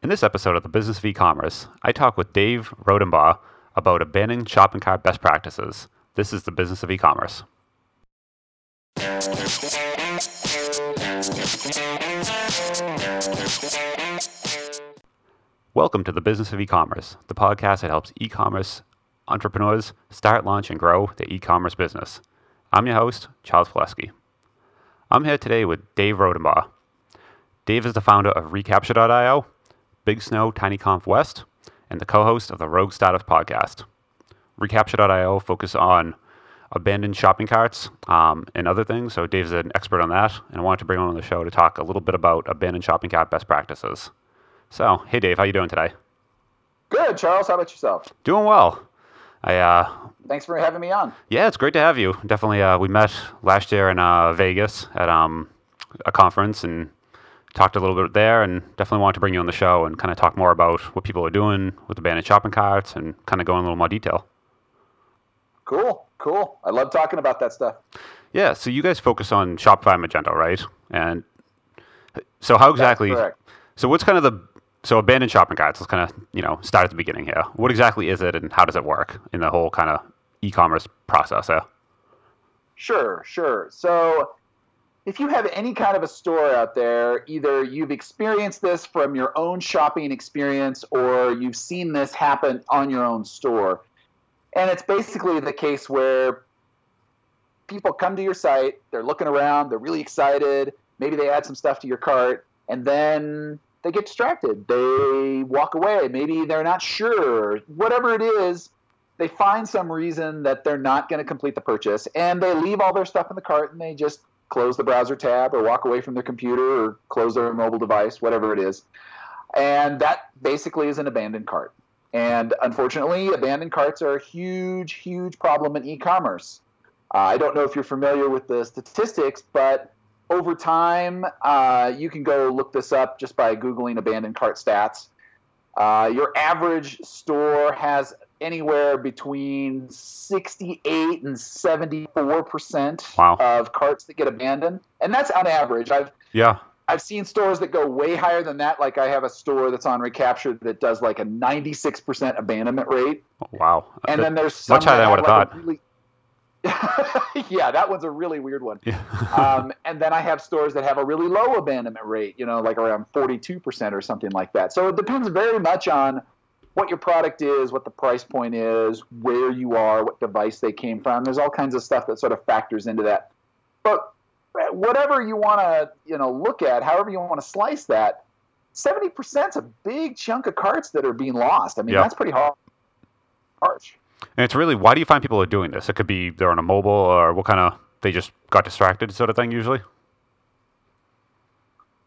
In this episode of the Business of E-commerce, I talk with Dave Rodenbaugh about abandoning shopping cart best practices. This is the Business of E-commerce. Welcome to the Business of E-commerce, the podcast that helps e-commerce entrepreneurs start, launch, and grow their e-commerce business. I'm your host, Charles Palleschi. I'm here today with Dave Rodenbaugh. Dave is the founder of Recapture.io, Big Snow TinyConf West, and the co-host of the Rogue Startups podcast. Recapture.io focus on abandoned shopping carts um, and other things. So Dave's an expert on that, and I wanted to bring him on the show to talk a little bit about abandoned shopping cart best practices. So, hey Dave, how you doing today? Good, Charles. How about yourself? Doing well. I uh, Thanks for having me on. yeah, it's great to have you. Definitely, uh, we met last year in uh, Vegas at um, a conference and talked a little bit there, and definitely wanted to bring you on the show and kind of talk more about what people are doing with abandoned shopping carts and kind of go in a little more detail. Cool, cool. I love talking about that stuff. Yeah, so you guys focus on Shopify Magento, right? And so how exactly? So what's kind of the so abandoned shopping carts? Let's kind of you know start at the beginning here. What exactly is it, and how does it work in the whole kind of e-commerce process? Yeah. Sure, sure. So, if you have any kind of a store out there, either you've experienced this from your own shopping experience or you've seen this happen on your own store. And it's basically the case where people come to your site, they're looking around, they're really excited, maybe they add some stuff to your cart, and then they get distracted. They walk away. Maybe they're not sure. Whatever it is, they find some reason that they're not going to complete the purchase and they leave all their stuff in the cart and they just close the browser tab or walk away from their computer or close their mobile device, whatever it is. And that basically is an abandoned cart. And unfortunately, abandoned carts are a huge, huge problem in e commerce. Uh, I don't know if you're familiar with the statistics, but over time, uh, you can go look this up just by Googling abandoned cart stats. Uh, your average store has anywhere between 68 and 74 percent Wow. of carts that get abandoned, and that's on average. I've Yeah. I've seen stores that go way higher than that. Like I have a store that's on Recapture that does like a 96 percent abandonment rate, Wow. and That- then there's some much higher than I have, would've like, thought. Really... yeah, that one's a really weird one yeah. um, and then I have stores that have a really low abandonment rate, you know, like around 42% or something like that. So it depends very much on what your product is, what the price point is, where you are, what device they came from. There's all kinds of stuff that sort of factors into that. But uh, whatever you want to, you know, look at, however you want to slice that, 70% is a big chunk of carts that are being lost. I mean, Yeah. that's pretty hard. Harsh. And it's really why do you find people are doing this? It could be they're on a mobile or what kind of they just got distracted sort of thing usually.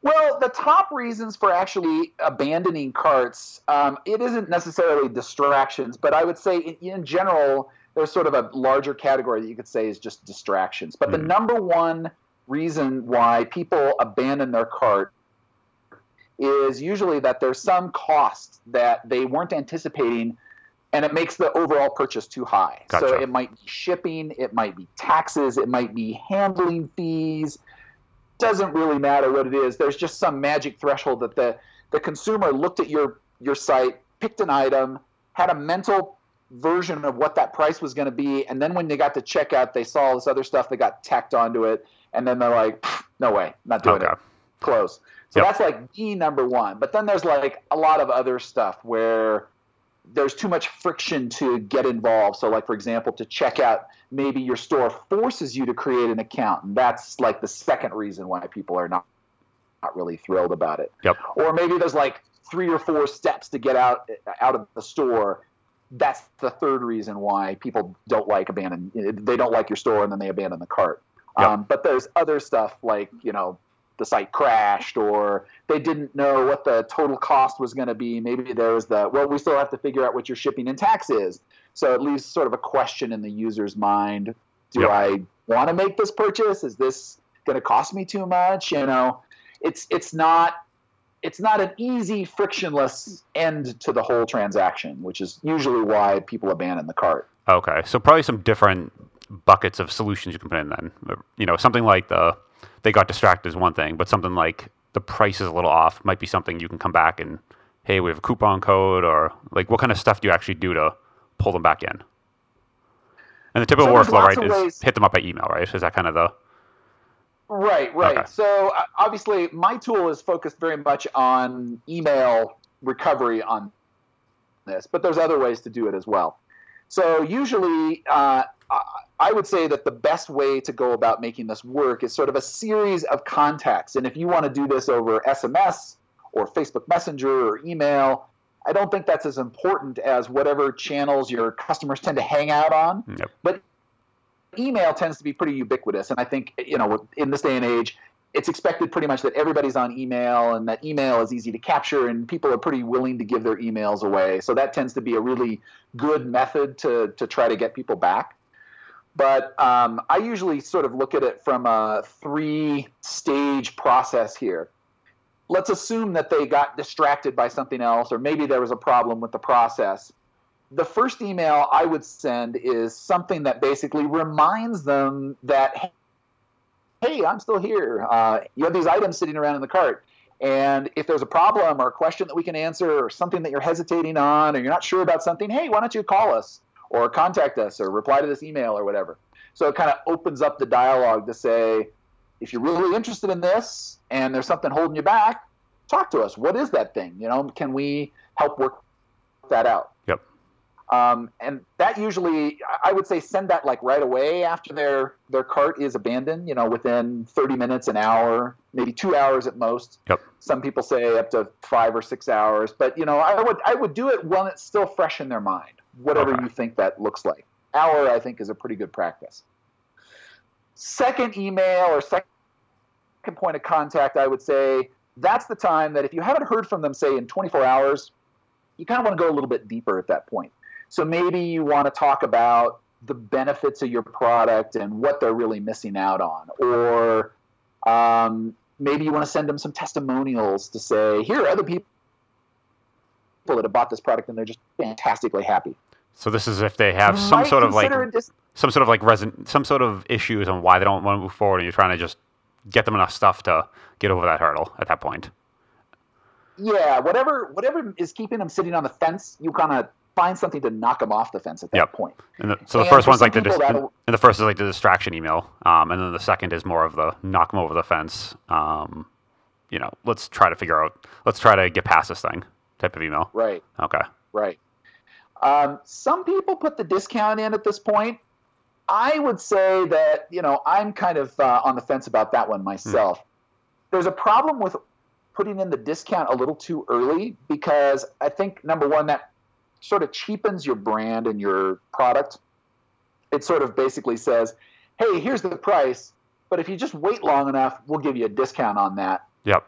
Well, the top reasons for actually abandoning carts, um, it isn't necessarily distractions, but I would say in, in general, there's sort of a larger category that you could say is just distractions. But the Mhm. number one reason why people abandon their cart is usually that there's some cost that they weren't anticipating and it makes the overall purchase too high. So it might be shipping, it might be taxes, it might be handling fees. Doesn't really matter what it is. There's just some magic threshold that the, the consumer looked at your your site, picked an item, had a mental version of what that price was going to be, and then when they got to checkout, they saw all this other stuff that got tacked onto it, and then they're like, "No way, not doing Okay. it." Close. So Yep. that's like the number one. But then there's like a lot of other stuff where there's too much friction to get involved. So, like for example, to check out, maybe your store forces you to create an account, and that's like the second reason why people are not not really thrilled about it. Yep. Or maybe there's like three or four steps to get out out of the store. That's the third reason why people don't like abandon. They don't like your store, and then they abandon the cart. Yep. Um, but there's other stuff like you know the site crashed or they didn't know what the total cost was going to be. Maybe there was the well, we still have to figure out what your shipping and tax is. So it leaves sort of a question in the user's mind: Do Yep. I want to make this purchase? Is this going to cost me too much? You know, it's it's not it's not an easy frictionless end to the whole transaction, which is usually why people abandon the cart. Okay, so probably some different buckets of solutions you can put in then. You know, something like the they got distracted is one thing, but something like the price is a little off might be something you can come back and hey, we have a coupon code, or like what kind of stuff do you actually do to pull them back in? And the typical So workflow, right, is ways- hit them up by email, right? Is that kind of the Right, right. Okay. So uh, obviously, my tool is focused very much on email recovery on this, but there's other ways to do it as well. So usually, uh, I- would say that the best way to go about making this work is sort of a series of contacts. And if you want to do this over SMS or Facebook Messenger or email, I don't think that's as important as whatever channels your customers tend to hang out on Yep. but email tends to be pretty ubiquitous and i think you know in this day and age it's expected pretty much that everybody's on email and that email is easy to capture and people are pretty willing to give their emails away so that tends to be a really good method to, to try to get people back but um, i usually sort of look at it from a three stage process here let's assume that they got distracted by something else or maybe there was a problem with the process the first email I would send is something that basically reminds them that, hey, I'm still here. Uh, you have these items sitting around in the cart. And if there's a problem or a question that we can answer or something that you're hesitating on or you're not sure about something, hey, why don't you call us or contact us or reply to this email or whatever. So it kind of opens up the dialogue to say, if you're really interested in this and there's something holding you back, talk to us. What is that thing? You know, can we help work that out? Yep. Um, and that usually, I would say, send that like right away after their their cart is abandoned. You know, within 30 minutes, an hour, maybe two hours at most. Yep. Some people say up to five or six hours. But you know, I would I would do it when it's still fresh in their mind, whatever Okay. you think that looks like. Hour, I think, is a pretty good practice. Second email or second point of contact, I would say that's the time that if you haven't heard from them, say in 24 hours, you kind of want to go a little bit deeper at that point. So maybe you want to talk about the benefits of your product and what they're really missing out on, or um, maybe you want to send them some testimonials to say, here are other people that have bought this product and they're just fantastically happy. so this is if they have some might sort of like dis- some sort of like reson- some sort of issues on why they don't want to move forward, and you're trying to just get them enough stuff to get over that hurdle at that point. yeah, whatever whatever is keeping them sitting on the fence, you kind of find something to knock them off the fence at that Yep. point. And the, so the And first one's like the dis- and the first is like the distraction email, um, and then the second is more of the knock them over the fence. Um, you know, let's try to figure out, let's try to get past this thing type of email. Right. Okay. Right. Um, some people put the discount in at this point. I would say that you know I'm kind of uh, on the fence about that one myself. There's a problem with putting in the discount a little too early because I think number one that sort of cheapens your brand and your product. It sort of basically says, "Hey, here's the price, but if you just wait long enough, we'll give you a discount on that." Yep.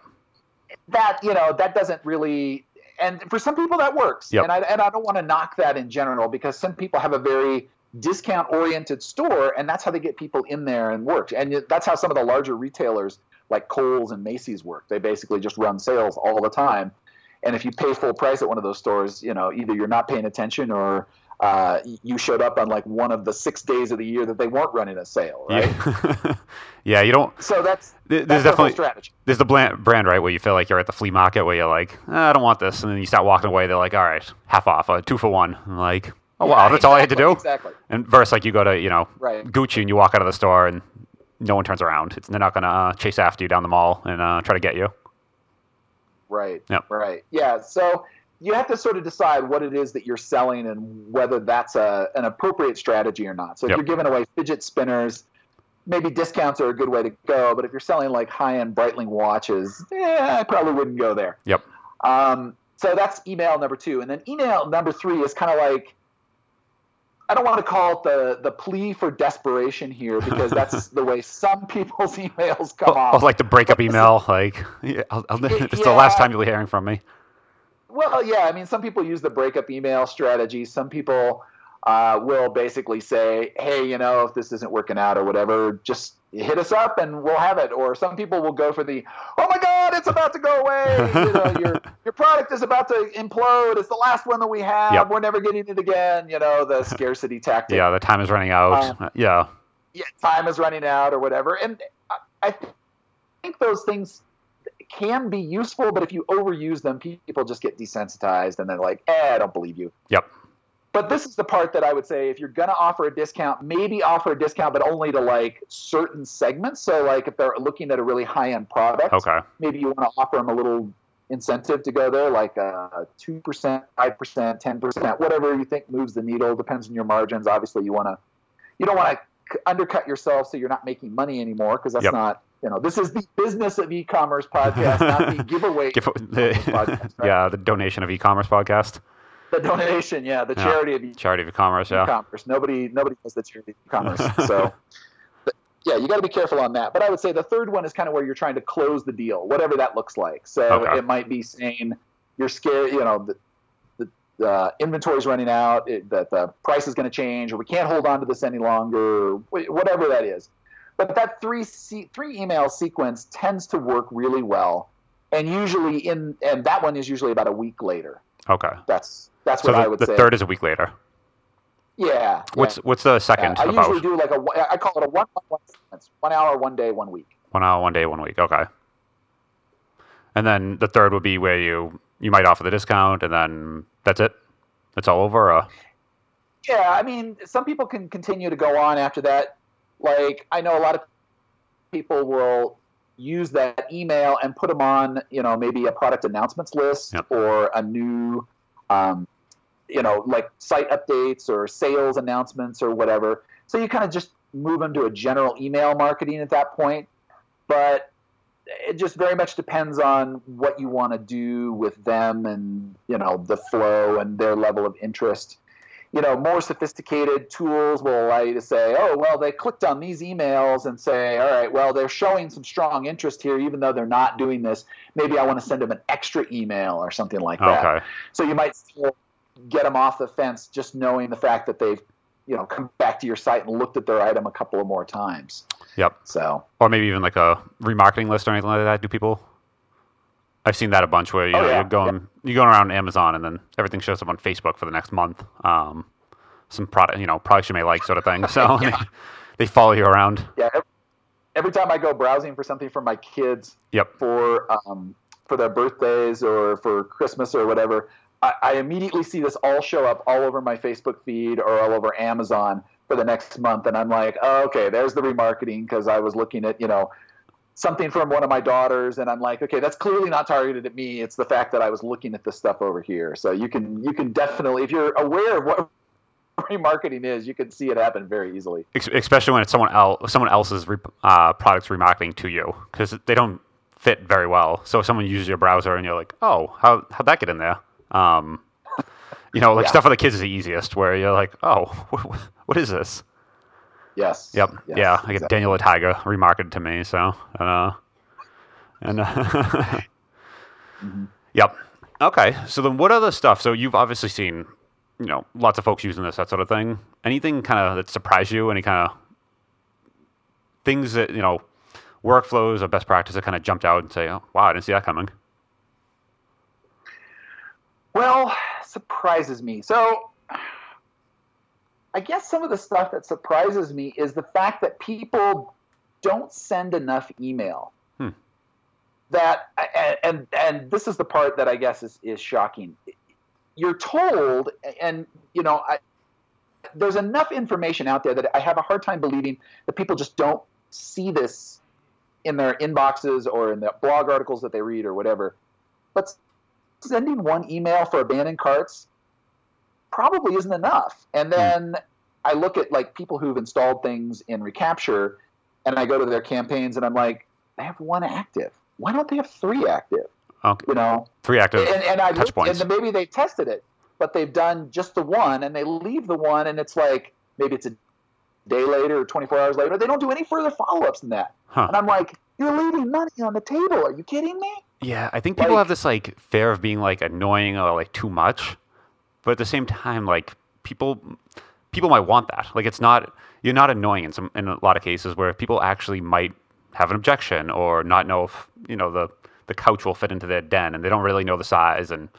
that you know that doesn't really and for some people that works. Yep. and I, and I don't want to knock that in general because some people have a very discount oriented store and that's how they get people in there and work. And that's how some of the larger retailers like Kohl's and Macy's work. They basically just run sales all the time. And if you pay full price at one of those stores you know either you're not paying attention or uh, you showed up on like one of the six days of the year that they weren't running a sale right Yeah. yeah. You don't. so that's th- There's definitely strategy there's the brand, brand right where you feel like you're at the flea market where you're like, "Ah, I don't want this, and then you start walking away. They're like, all right, half off, uh, two for one. I'm like, oh wow, Yeah, that's all I had to do. exactly And versus like you go to you know right Gucci and you walk out of the store and no one turns around. It's, they're not gonna uh, chase after you down the mall and uh, try to get you. Right. Yep. Right. Yeah. So you have to sort of decide what it is that you're selling and whether that's a, an appropriate strategy or not. So if Yep. you're giving away fidget spinners, maybe discounts are a good way to go. But if you're selling like high-end Breitling watches, yeah, I probably wouldn't go there. Yep. Um, so that's email number two, and then email number three is kind of like. I don't want to call it the, the plea for desperation here because that's the way some people's emails come Oh, off. like the breakup email, like yeah, I'll, I'll, it's the last time you'll be hearing from me. Well, yeah, I mean, some people use the breakup email strategy. Some people uh, will basically say, "Hey, you know, if this isn't working out or whatever, just hit us up and we'll have it." Or some people will go for the, "Oh my God, it's about to go away! you know, your your product is about to implode. It's the last one that we have. Yep. We're never getting it again." You know, the scarcity tactic. Yeah, the time is running out. Um, yeah, yeah, time is running out or whatever. And I, I think those things can be useful, but if you overuse them, people just get desensitized and they're like, eh, I don't believe you. Yep. But this is the part that I would say if you're going to offer a discount, maybe offer a discount, but only to like certain segments. So, like if they're looking at a really high end product, Okay. maybe you want to offer them a little incentive to go there, like uh, two percent, five percent, ten percent, whatever you think moves the needle. Depends on your margins. Obviously, you want to, you don't want to undercut yourself so you're not making money anymore because that's Yep. not, you know, this is the business of e-commerce podcast, not the giveaway. Give, the, podcast, right? Yeah, the donation of e-commerce podcast, The donation, yeah, the Yeah. charity of e- charity of e-commerce. Yeah. e-commerce. Nobody, nobody does the charity of e-commerce. So, but, yeah, you got to be careful on that. But I would say the third one is kind of where you're trying to close the deal, whatever that looks like. So Okay. it might be saying you're scared, you know, the, the uh, inventory's running out, it, that the price is going to change, or we can't hold on to this any longer, whatever that is. But that three se- three email sequence tends to work really well, and usually in and that one is usually about a week later. Okay. That's that's So what I the, would the say. third is a week later. yeah. yeah. What's what's the second Yeah, I about? usually do like a I call it a one one one sequence, one hour, one day, one week. One hour, one day, one week. Okay. And then the third would be where you you might offer the discount, and then that's it. It's all over. Or? Yeah, I mean, some people can continue to go on after that. Like I know a lot of people will use that email and put them on, you know, maybe a product announcements list Yep. or a new, um, you know, like site updates or sales announcements or whatever. So you kind of just move them to a general email marketing at that point. But it just very much depends on what you want to do with them and you know the flow and their level of interest you know more sophisticated tools will allow you to say oh well they clicked on these emails and say all right well they're showing some strong interest here even though they're not doing this maybe i want to send them an extra email or something like that Okay. so you might still get them off the fence just knowing the fact that they've you know come back to your site and looked at their item a couple of more times Yep. so Or maybe even like a remarketing list or anything like that. Do people? I've seen that a bunch where you Oh, know yeah, you're going you're going around Amazon and then everything shows up on Facebook for the next month. Um, some product, you know, products you may like, sort of thing. So they, they follow you around. yeah every, every time i go browsing for something for my kids Yep. for um, for their birthdays or for christmas or whatever I, I immediately see this all show up all over my facebook feed or all over amazon for the next month and i'm like oh, okay there's the remarketing because i was looking at you know something from one of my daughters and i'm like okay that's clearly not targeted at me it's the fact that i was looking at this stuff over here so you can you can definitely if you're aware of what remarketing is you can see it happen very easily especially when it's someone else someone else's re- uh, products remarketing to you because they don't fit very well. So if someone uses your browser and you're like, oh, how how'd that get in there? Um, you know, like Yeah. stuff for the kids is the easiest. Where you're like, oh, what is this? Yes Yep. Yes, yeah, I get. Daniel Tiger remarketed to me. So, uh, and uh, Mhm. yep. Okay. So then, what other stuff? So you've obviously seen, you know, lots of folks using this, that sort of thing. Anything kind of that surprised you? Any kind of things that you know, workflows or best practice that kind of jumped out and say, oh, wow, I didn't see that coming. Well, surprises me. So, I guess some of the stuff that surprises me is the fact that people don't send enough email. Hmm. That and, and and this is the part that I guess is is shocking. You're told, and you know, I, there's enough information out there that I have a hard time believing that people just don't see this in their inboxes or in the blog articles that they read or whatever. But sending one email for abandoned carts probably isn't enough. And hmm. then I look at like people who've installed things in Recapture, and I go to their campaigns, and I'm like, they have one active. Why don't they have three active? Okay. You know, Three active. and, and I touch looked, points. and maybe they tested it, but they've done just the one, and they leave the one, and it's like maybe it's a day later or 24 hours later. They don't do any further follow-ups than that, Huh. and I'm like, you're leaving money on the table. Are you kidding me? Yeah, I think people Like- have this like fear of being like annoying or like too much, but at the same time, like people people might want that. Like it's not you're not annoying in some in a lot of cases where people actually might have an objection or not know if you know the the couch will fit into their den and they don't really know the size and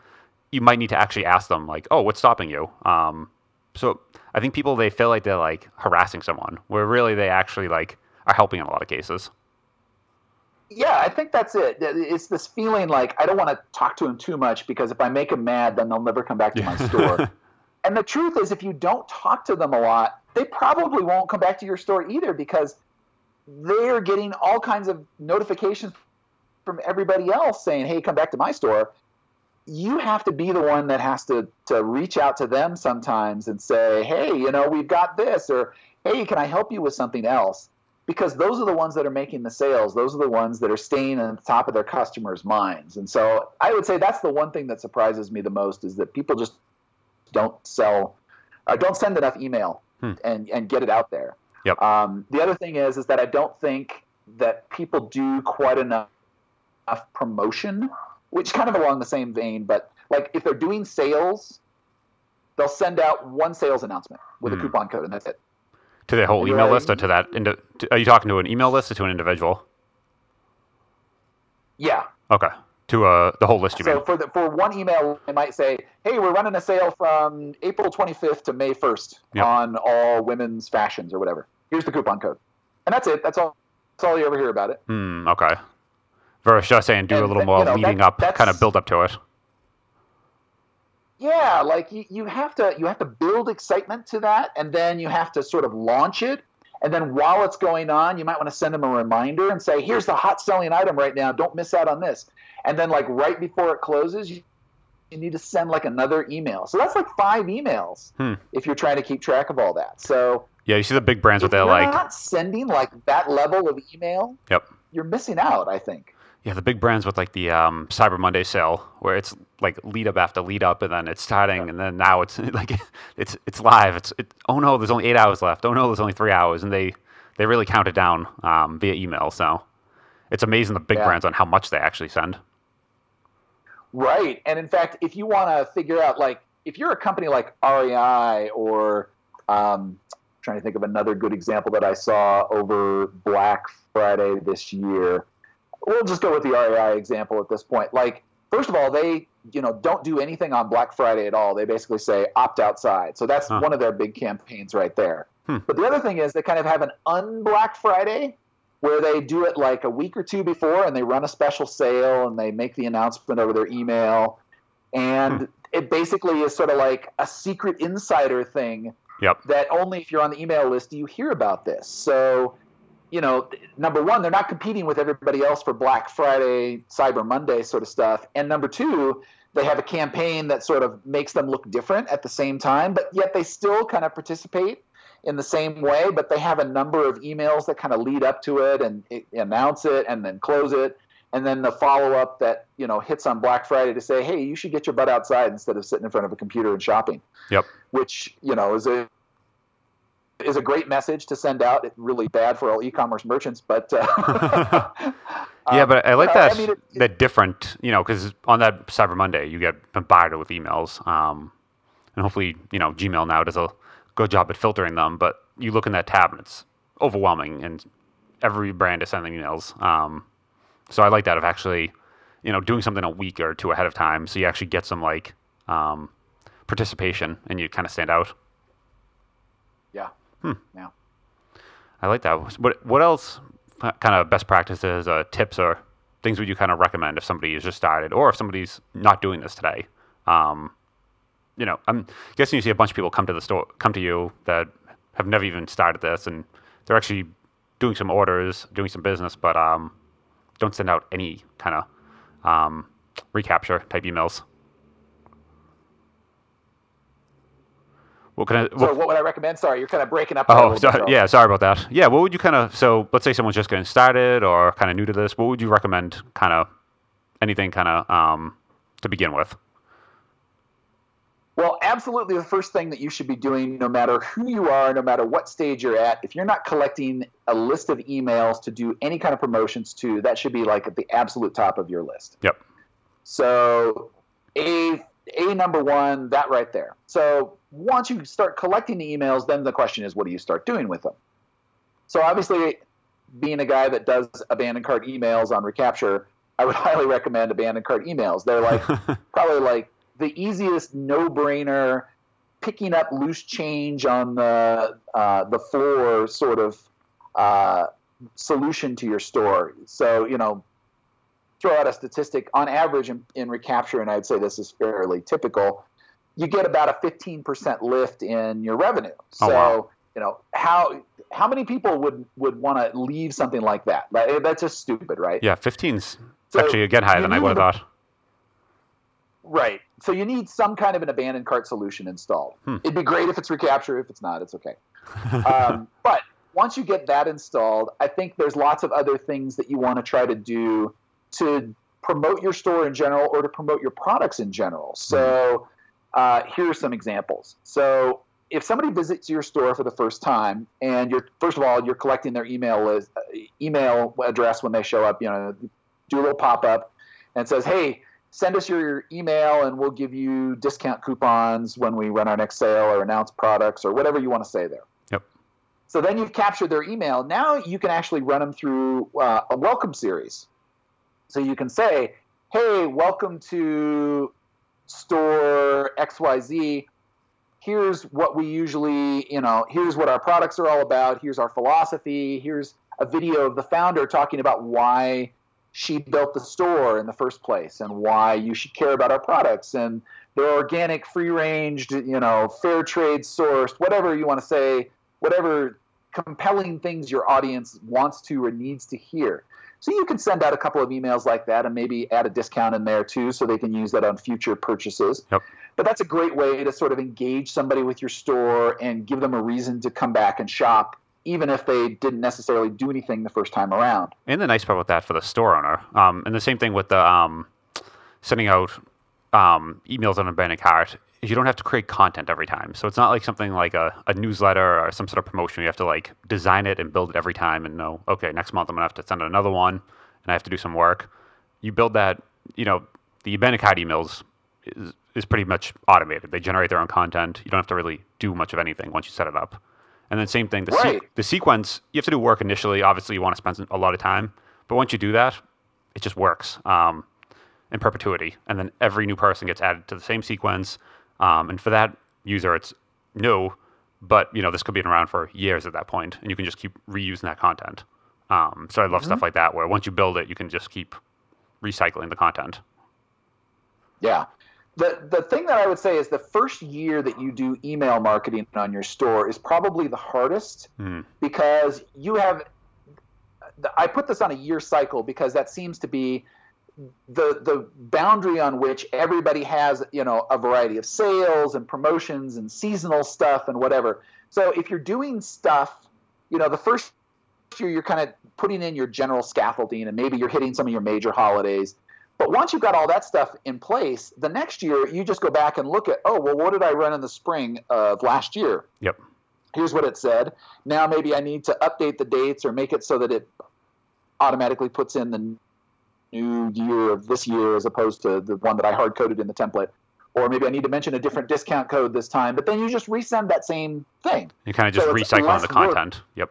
you might need to actually ask them like, oh, what's stopping you? Um, so I think people they feel like they're like harassing someone where really they actually like are helping in a lot of cases. Yeah, I think that's it. It's this feeling like I don't want to talk to them too much because if I make them mad, then they'll never come back to my store. And the truth is, if you don't talk to them a lot, they probably won't come back to your store either because they're getting all kinds of notifications from everybody else saying, "Hey, come back to my store." You have to be the one that has to to reach out to them sometimes and say, "Hey, you know, we've got this," or "Hey, can I help you with something else?" Because those are the ones that are making the sales. Those are the ones that are staying on the top of their customers' minds. And so, I would say that's the one thing that surprises me the most is that people just don't sell, uh, don't send enough email hmm. and and get it out there. Yep. Um, the other thing is is that I don't think that people do quite enough promotion, which kind of along the same vein, but like if they're doing sales, they'll send out one sales announcement with a hmm. coupon code, and that's it. To the whole email list, or to that? Indi- are you talking to an email list or to an individual? Yeah. Okay. To uh, the whole list, you so mean? for the, for one email, they might say, "Hey, we're running a sale from April 25th to May 1st yep. on all women's fashions or whatever. Here's the coupon code," and that's it. That's all. That's all you ever hear about it. Hmm. okay. Versus just saying, do and, a little more you know, leading that, up, kind of build up to it. Yeah, like you, you have to you have to build excitement to that, and then you have to sort of launch it. And then while it's going on, you might want to send them a reminder and say, "Here's the hot selling item right now. Don't miss out on this." And then like right before it closes, you, you need to send like another email. So that's like five emails hmm. if you're trying to keep track of all that. So yeah, you see the big brands with that like not sending like that level of email. Yep, you're missing out. I think. Yeah, the big brands with like the um, Cyber Monday sale, where it's like lead up after lead up, and then it's starting, and then now it's like it's it's live. It's it, oh no, there's only eight hours left. Oh no, there's only three hours, and they they really count it down um, via email. So it's amazing the big yeah. brands on how much they actually send. Right, and in fact, if you want to figure out like if you're a company like REI or um, trying to think of another good example that I saw over Black Friday this year we'll just go with the REI example at this point. Like, first of all, they you know don't do anything on Black Friday at all. They basically say opt outside. So that's huh. one of their big campaigns right there. Hmm. But the other thing is they kind of have an un-Black Friday where they do it like a week or two before and they run a special sale and they make the announcement over their email. And hmm. it basically is sort of like a secret insider thing yep. that only if you're on the email list do you hear about this. So you know, number one, they're not competing with everybody else for Black Friday, Cyber Monday sort of stuff. And number two, they have a campaign that sort of makes them look different at the same time, but yet they still kind of participate in the same way, but they have a number of emails that kind of lead up to it and it, announce it and then close it. And then the follow up that, you know, hits on Black Friday to say, hey, you should get your butt outside instead of sitting in front of a computer and shopping. Yep. Which, you know, is a is a great message to send out. It's really bad for all e-commerce merchants, but uh, yeah, but I like uh, that I mean, it, that different, you know, because on that Cyber Monday you get bombarded with emails, um, and hopefully you know Gmail now does a good job at filtering them. But you look in that tab and it's overwhelming, and every brand is sending emails. Um, so I like that of actually, you know, doing something a week or two ahead of time, so you actually get some like um, participation and you kind of stand out. Hmm. Yeah. I like that. What what else kind of best practices, uh, tips, or things would you kind of recommend if somebody has just started, or if somebody's not doing this today? Um, you know, I'm guessing you see a bunch of people come to the store, come to you that have never even started this, and they're actually doing some orders, doing some business, but um, don't send out any kind of um, recapture type emails. What can I? What, so what would I recommend? Sorry, you're kind of breaking up. Oh, sorry, yeah, sorry about that. Yeah, what would you kind of? So let's say someone's just getting started or kind of new to this. What would you recommend? Kind of anything, kind of um, to begin with. Well, absolutely. The first thing that you should be doing, no matter who you are, no matter what stage you're at, if you're not collecting a list of emails to do any kind of promotions to, that should be like at the absolute top of your list. Yep. So, a a number one, that right there. So once you start collecting the emails, then the question is, what do you start doing with them? So obviously, being a guy that does abandoned cart emails on Recapture, I would highly recommend abandoned cart emails. They're like probably like the easiest no-brainer, picking up loose change on the uh, the floor sort of uh, solution to your store. So you know, throw out a statistic on average in, in recapture, and I'd say this is fairly typical. You get about a 15% lift in your revenue. Oh, so, wow. you know, how how many people would would want to leave something like that? Like, that's just stupid, right? Yeah, 15's So actually again higher than I would have thought. Right. So you need some kind of an abandoned cart solution installed. Hmm. It'd be great if it's recapture. If it's not, it's okay. um, but once you get that installed, I think there's lots of other things that you want to try to do to promote your store in general or to promote your products in general. So uh, here are some examples. So if somebody visits your store for the first time and you're first of all you're collecting their email list, uh, email address when they show up, you know, do a little pop up and says, "Hey, send us your email and we'll give you discount coupons when we run our next sale or announce products or whatever you want to say there." Yep. So then you've captured their email. Now you can actually run them through uh, a welcome series. So you can say, "Hey, welcome to store XYZ. Here's what we usually, you know, here's what our products are all about. Here's our philosophy. Here's a video of the founder talking about why she built the store in the first place and why you should care about our products and they're organic, free ranged, you know, fair trade sourced, whatever you want to say, whatever compelling things your audience wants to or needs to hear. So you can send out a couple of emails like that and maybe add a discount in there too so they can use that on future purchases. Yep. But that's a great way to sort of engage somebody with your store and give them a reason to come back and shop, even if they didn't necessarily do anything the first time around. And the nice part with that for the store owner, um, and the same thing with the um, sending out um, emails on a abandoned cart, you don't have to create content every time. So it's not like something like a, a newsletter or some sort of promotion. You have to like design it and build it every time and know, okay, next month I'm gonna have to send out another one and I have to do some work. You build that, you know, the cart emails is, is pretty much automated. They generate their own content. You don't have to really do much of anything once you set it up. And then same thing, the, Right. the sequence, you have to do work initially. Obviously, you want to spend a lot of time, but once you do that, it just works um, in perpetuity. And then every new person gets added to the same sequence. Um, and for that user, it's new, but you know this could be around for years at that point, and you can just keep reusing that content. Um, so I love stuff like that, where once you build it, you can just keep recycling the content. Yeah. The, the thing that I would say is the first year that you do email marketing on your store is probably the hardest Hmm. because you have I put this on a year cycle because that seems to be the the boundary on which everybody has you know a variety of sales and promotions and seasonal stuff and whatever. So if you're doing stuff, you know, the first year you're kind of putting in your general scaffolding and maybe you're hitting some of your major holidays. But once you've got all that stuff in place, the next year you just go back and look at, oh, well, what did I run in the spring of last year? Yep. here's what it said. Now maybe I need to update the dates or make it so that it automatically puts in the new year of this year as opposed to the one that I hard coded in the template. Or maybe I need to mention a different discount code this time, but then you just resend that same thing. You kind of just So recycle on the work. content. Yep.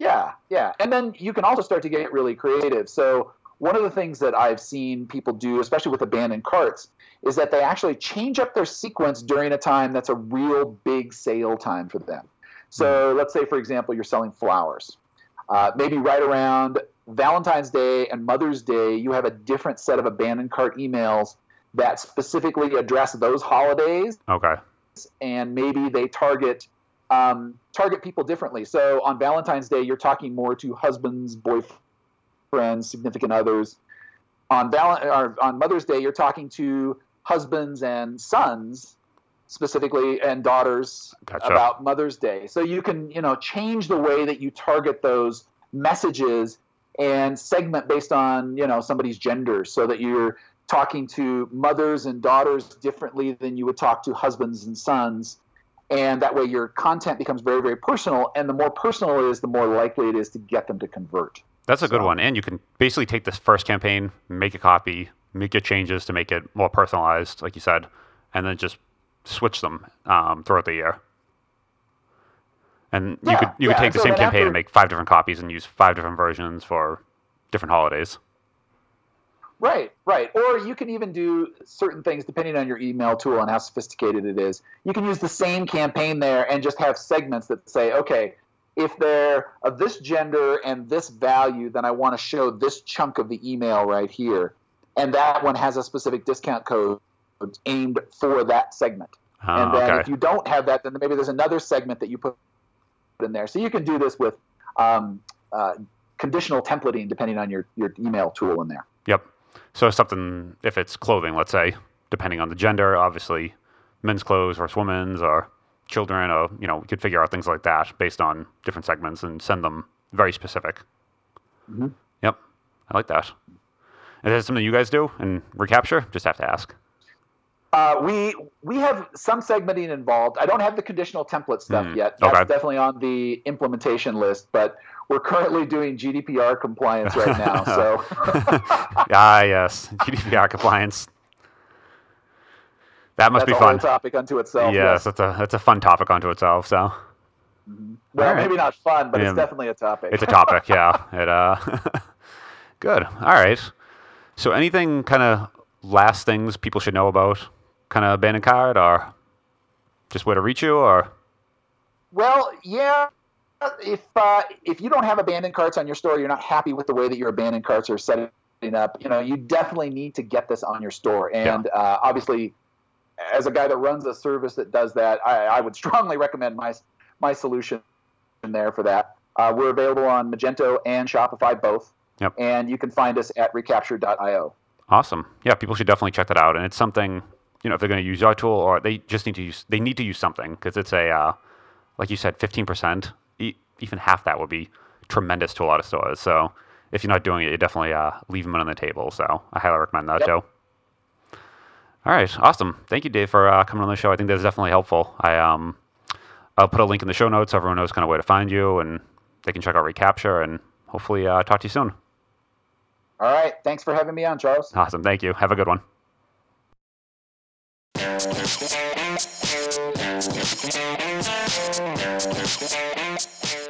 Yeah, yeah. And then you can also start to get really creative. So, one of the things that I've seen people do, especially with abandoned carts, is that they actually change up their sequence during a time that's a real big sale time for them. So, let's say, for example, you're selling flowers. Uh, maybe right around Valentine's Day and Mother's Day, you have a different set of abandoned cart emails that specifically address those holidays Okay. and maybe they target um, target people differently. So on Valentine's Day, you're talking more to husbands, boyfriends, significant others. On Val- or on Mother's Day, you're talking to husbands and sons specifically and daughters Gotcha. about Mother's Day. So you can you know change the way that you target those messages and segment based on you know somebody's gender, so that you're talking to mothers and daughters differently than you would talk to husbands and sons. And that way, your content becomes very, very personal. And the more personal it is, the more likely it is to get them to convert. That's a good one. And you can basically take this first campaign, make a copy, make your changes to make it more personalized, like you said, and then just switch them um, throughout the year. And you Yeah, could you yeah, could take the so same campaign after- and make five different copies and use five different versions for different holidays. Right, right. Or you can even do certain things depending on your email tool and how sophisticated it is. You can use the same campaign there and just have segments that say, okay, if they're of this gender and this value, then I want to show this chunk of the email right here. And that one has a specific discount code aimed for that segment. Oh, and ah, then okay. if you don't have that, then maybe there's another segment that you put in there. So you can do this with um, uh, conditional templating depending on your, your email tool in there. Yep. So something, if it's clothing, let's say, depending on the gender, obviously, men's clothes versus women's or children, or you know, we could figure out things like that based on different segments and send them very specific. Mhm. Yep, I like that. Is that something you guys do in recapture? Just have to ask. Uh, we we have some segmenting involved. I don't have the conditional template stuff Hmm, yet. That's okay. definitely on the implementation list, but we're currently doing GDPR compliance right now. So ah, yes, GDPR compliance. That must that's be a fun. topic unto itself. yes, that's a that's a fun topic unto itself. So Well, All right. maybe not fun, but Yeah. it's definitely a topic. it's a topic. yeah. It uh, good. All right. So anything kind of last things people should know about kind of abandoned card or just where to reach you or Well, yeah. If uh, if you don't have abandoned carts on your store, you're not happy with the way that your abandoned carts are setting up. You know, you definitely need to get this on your store. And uh, obviously, as a guy that runs a service that does that, I, I would strongly recommend my my solution there for that. Uh, we're available on Magento and Shopify both. Yep. And you can find us at recapture.io. Awesome. Yeah, people should definitely check that out. And it's something, you know, if they're going to use our tool or they just need to use, they need to use something because it's a, uh, like you said, 15%, e- even half that would be tremendous to a lot of stores. So if you're not doing it, you definitely uh, leave them on the table. So I highly recommend that, Yep. Joe. All right. Awesome. Thank you, Dave, for uh, coming on the show. I think that's definitely helpful. I, um, I'll put a link in the show notes so everyone knows kind of where to find you and they can check out Recapture and hopefully uh, talk to you soon. All right. Thanks for having me on, Charles. Awesome. Thank you. Have a good one. Thank you.